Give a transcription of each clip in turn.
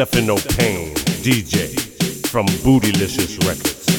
Stefano Payne, DJ, from Bootylicious Records.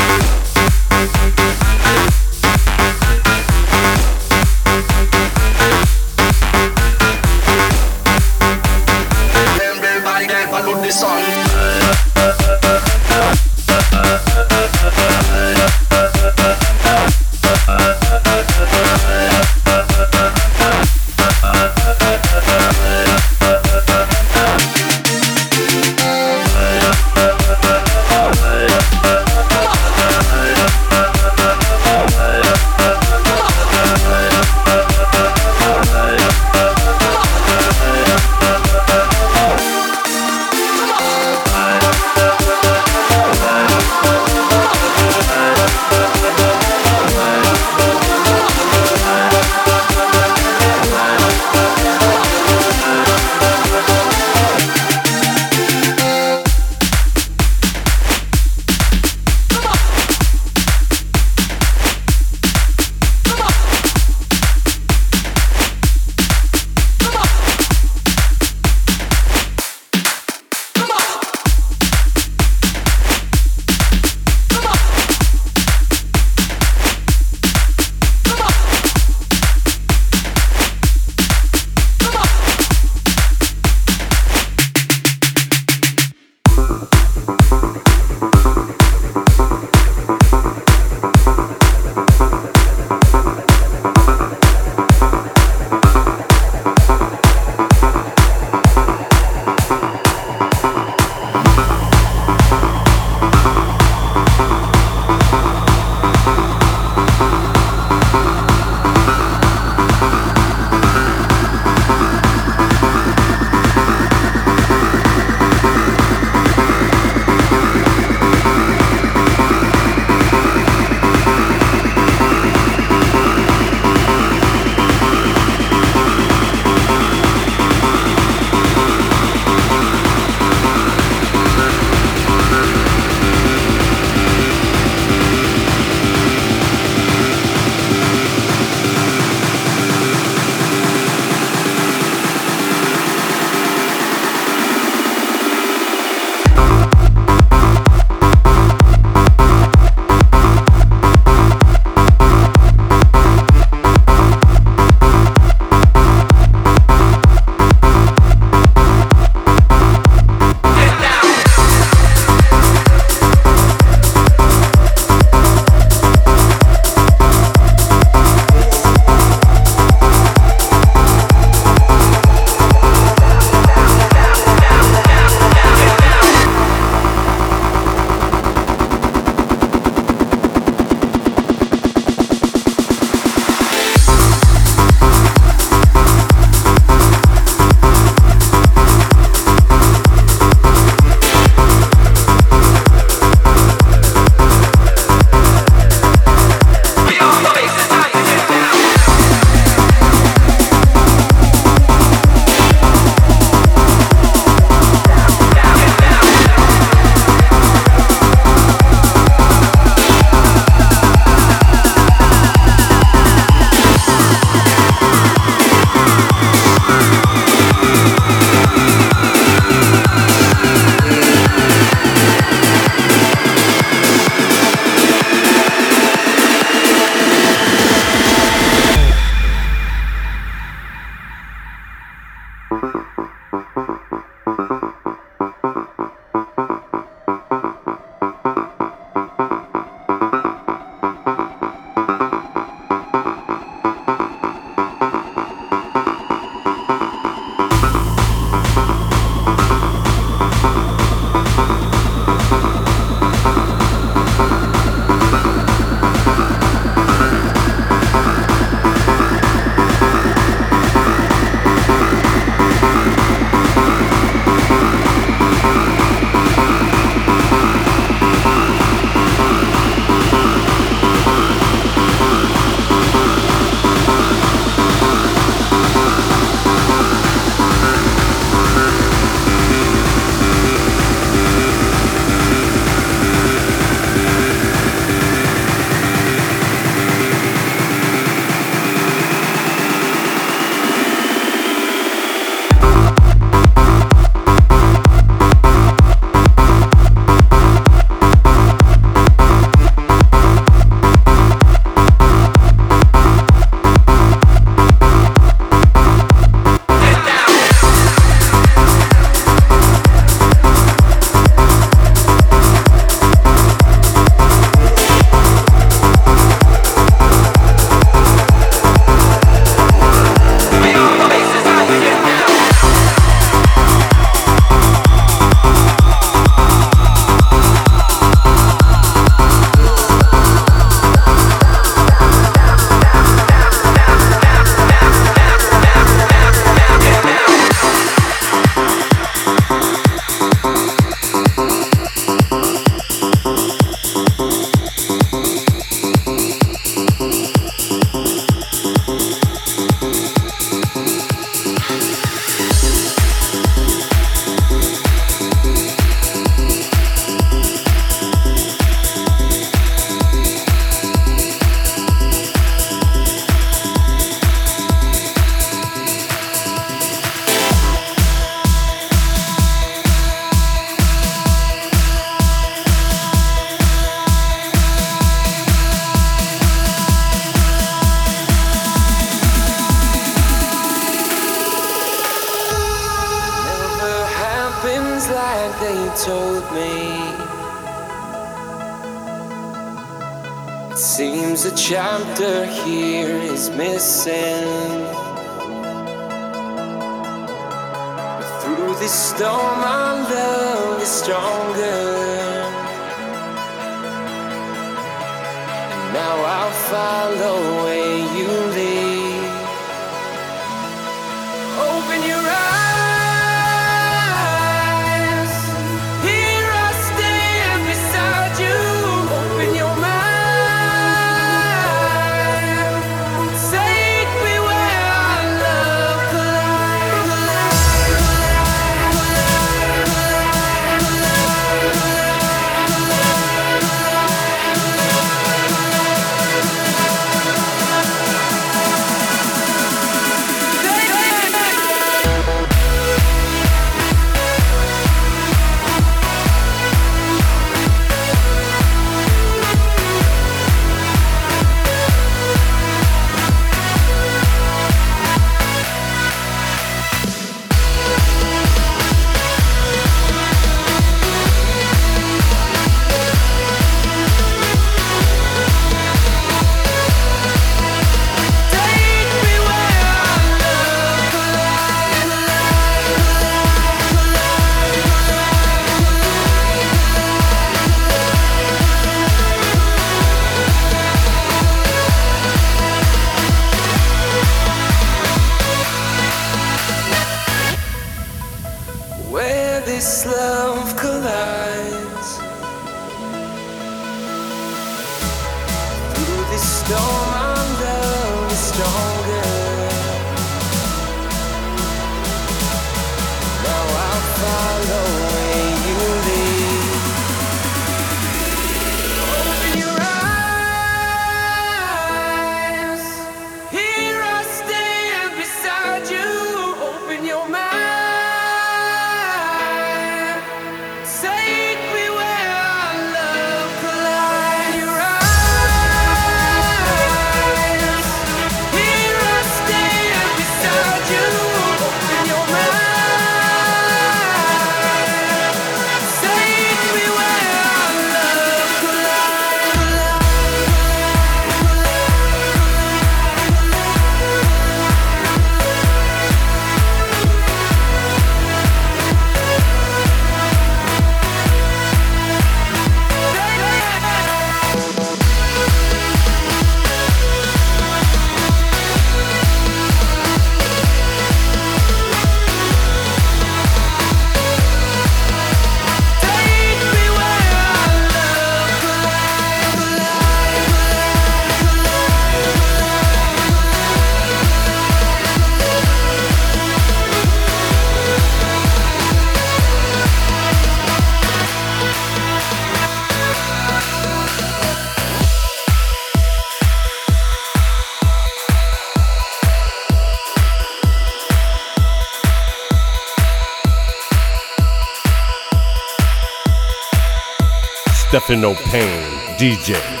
Stefano Payne, DJ.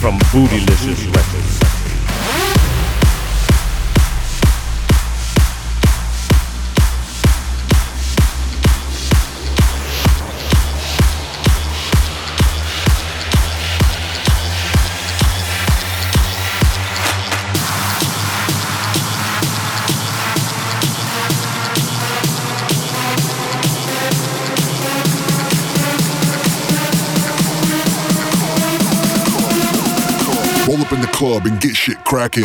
From Bootylicious Records. In the club and get shit. Cracking,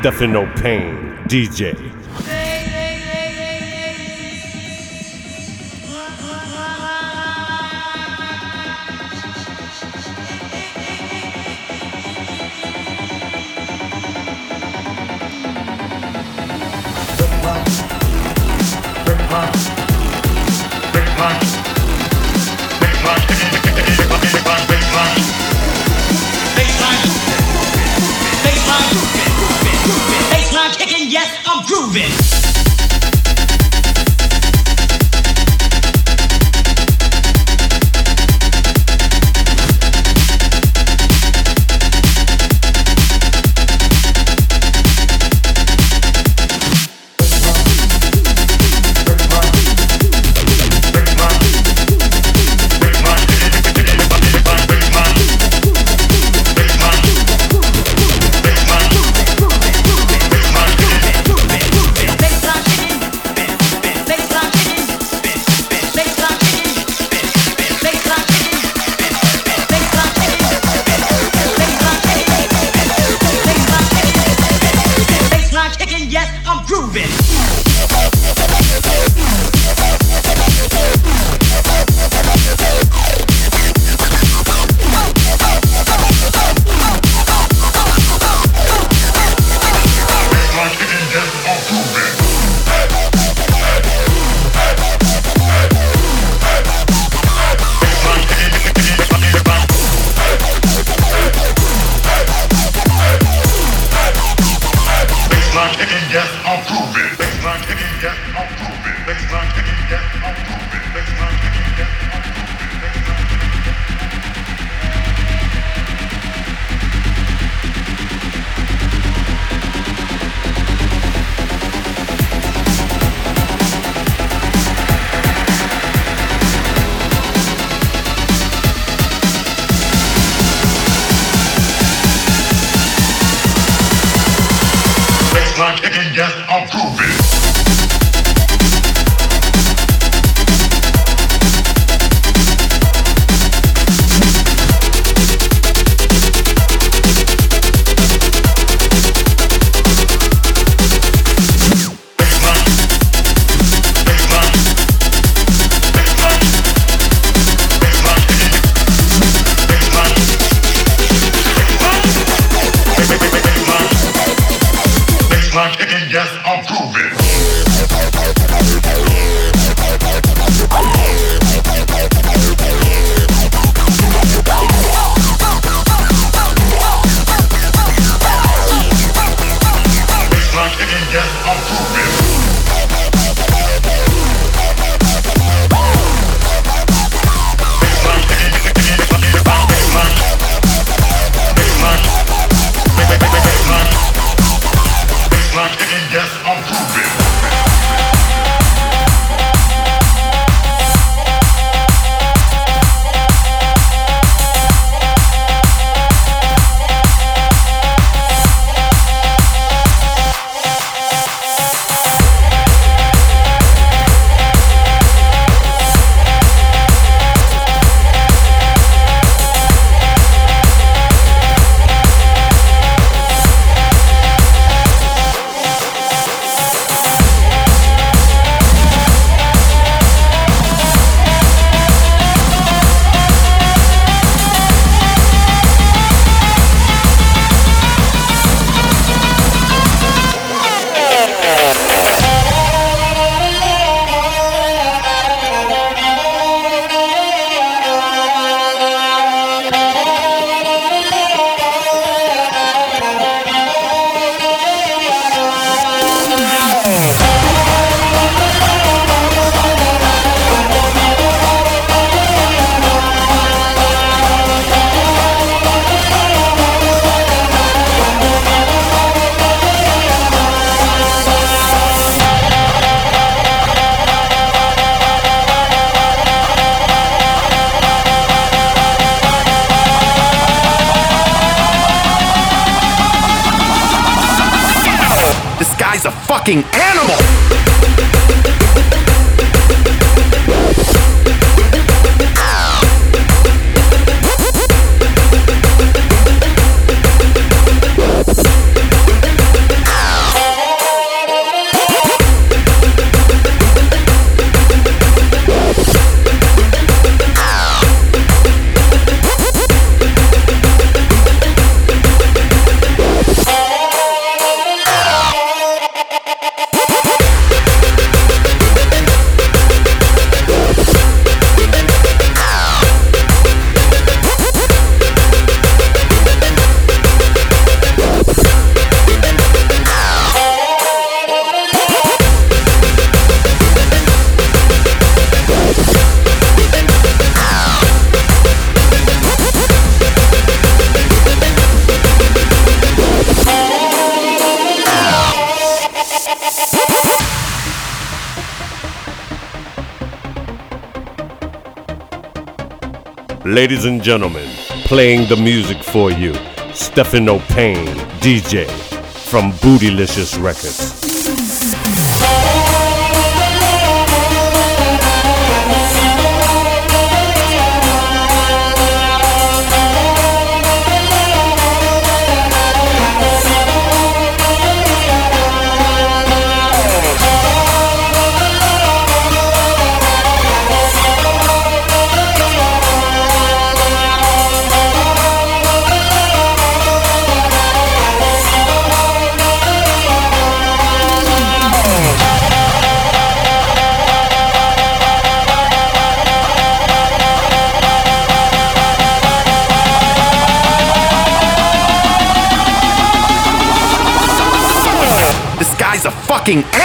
Stefano Payne, DJ. Baseline kicking, yes, Ladies and gentlemen, playing the music for you, Stefano Payne, DJ, from Bootylicious Records. Fucking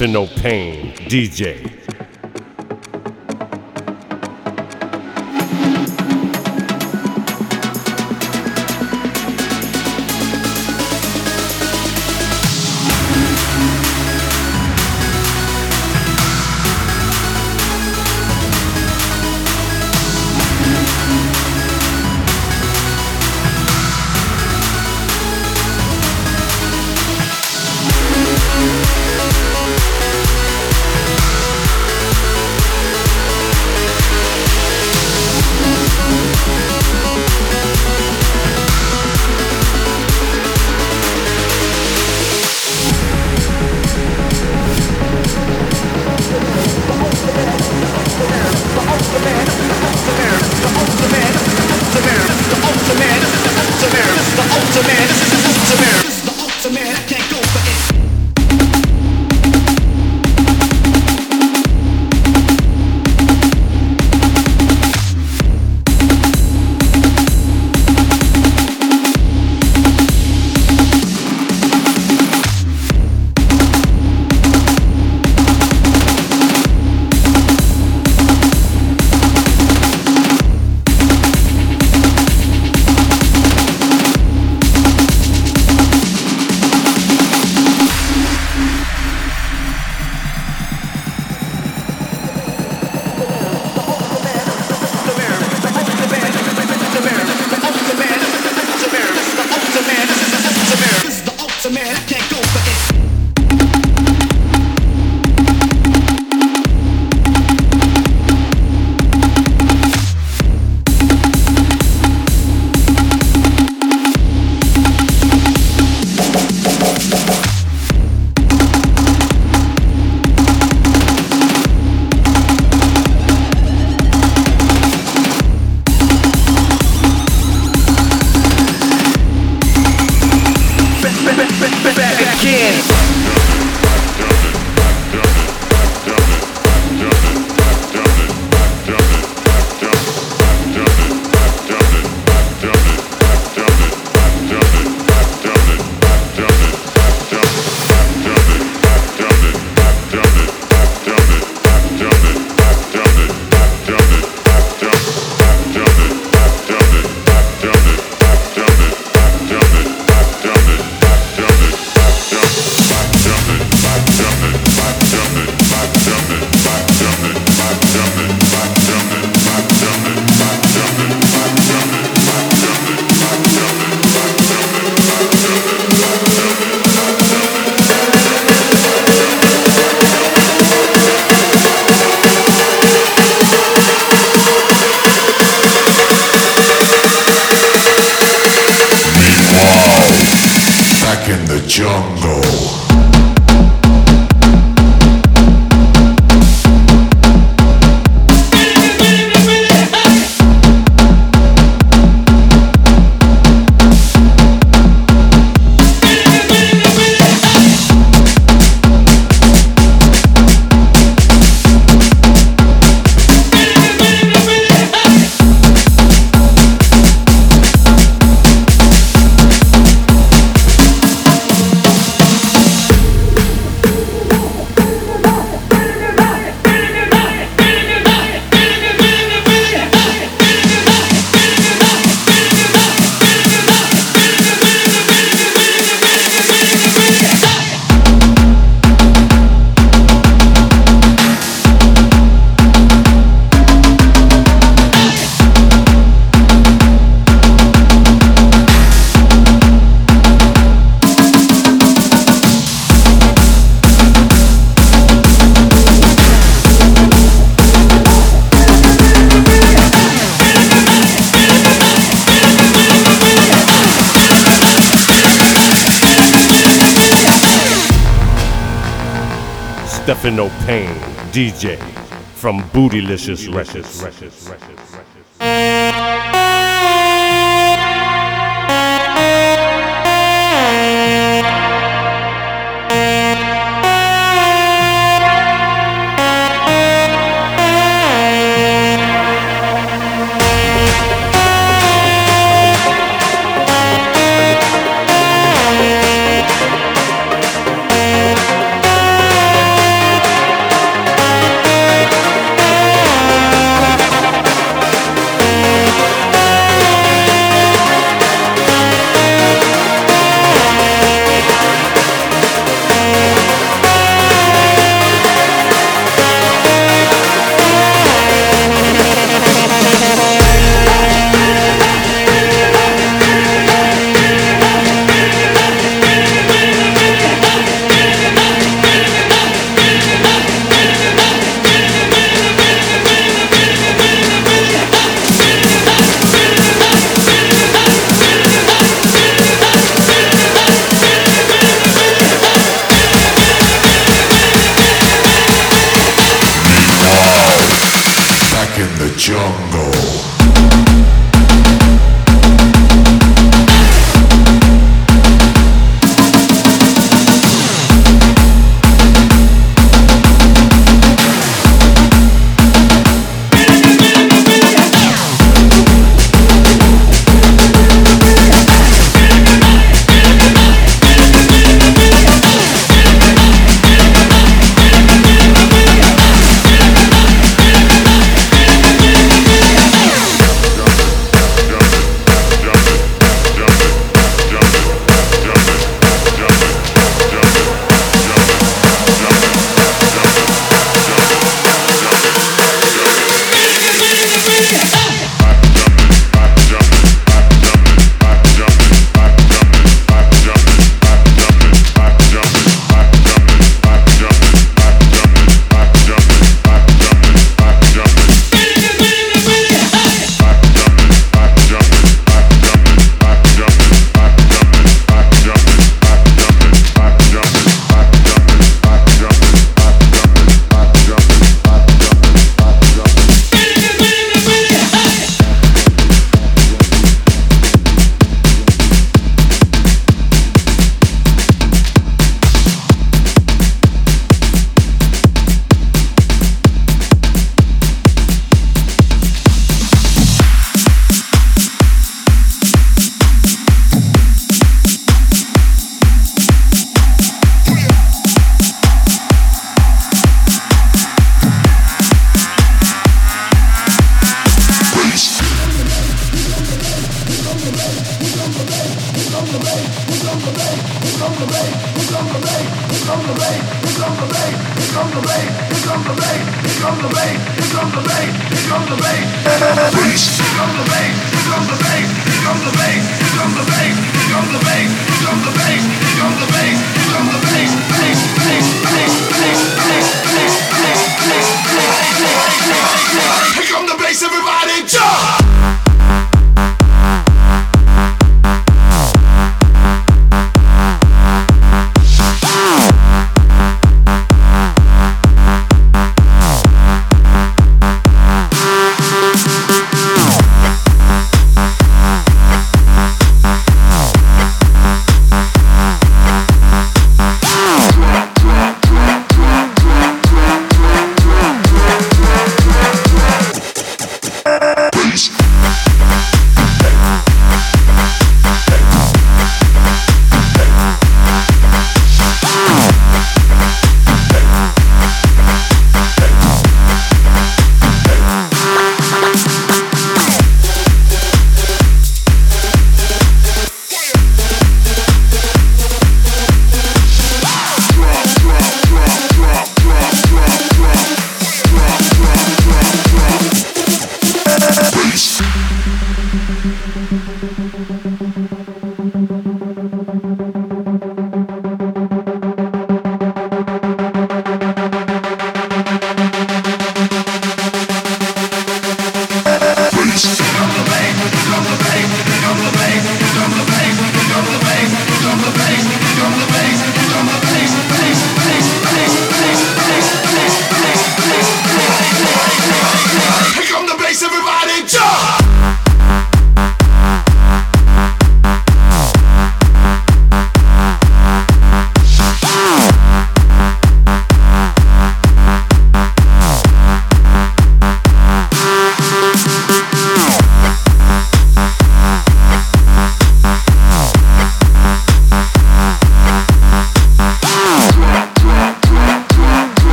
Stefano Payne, DJ. DJ. From Bootylicious Records.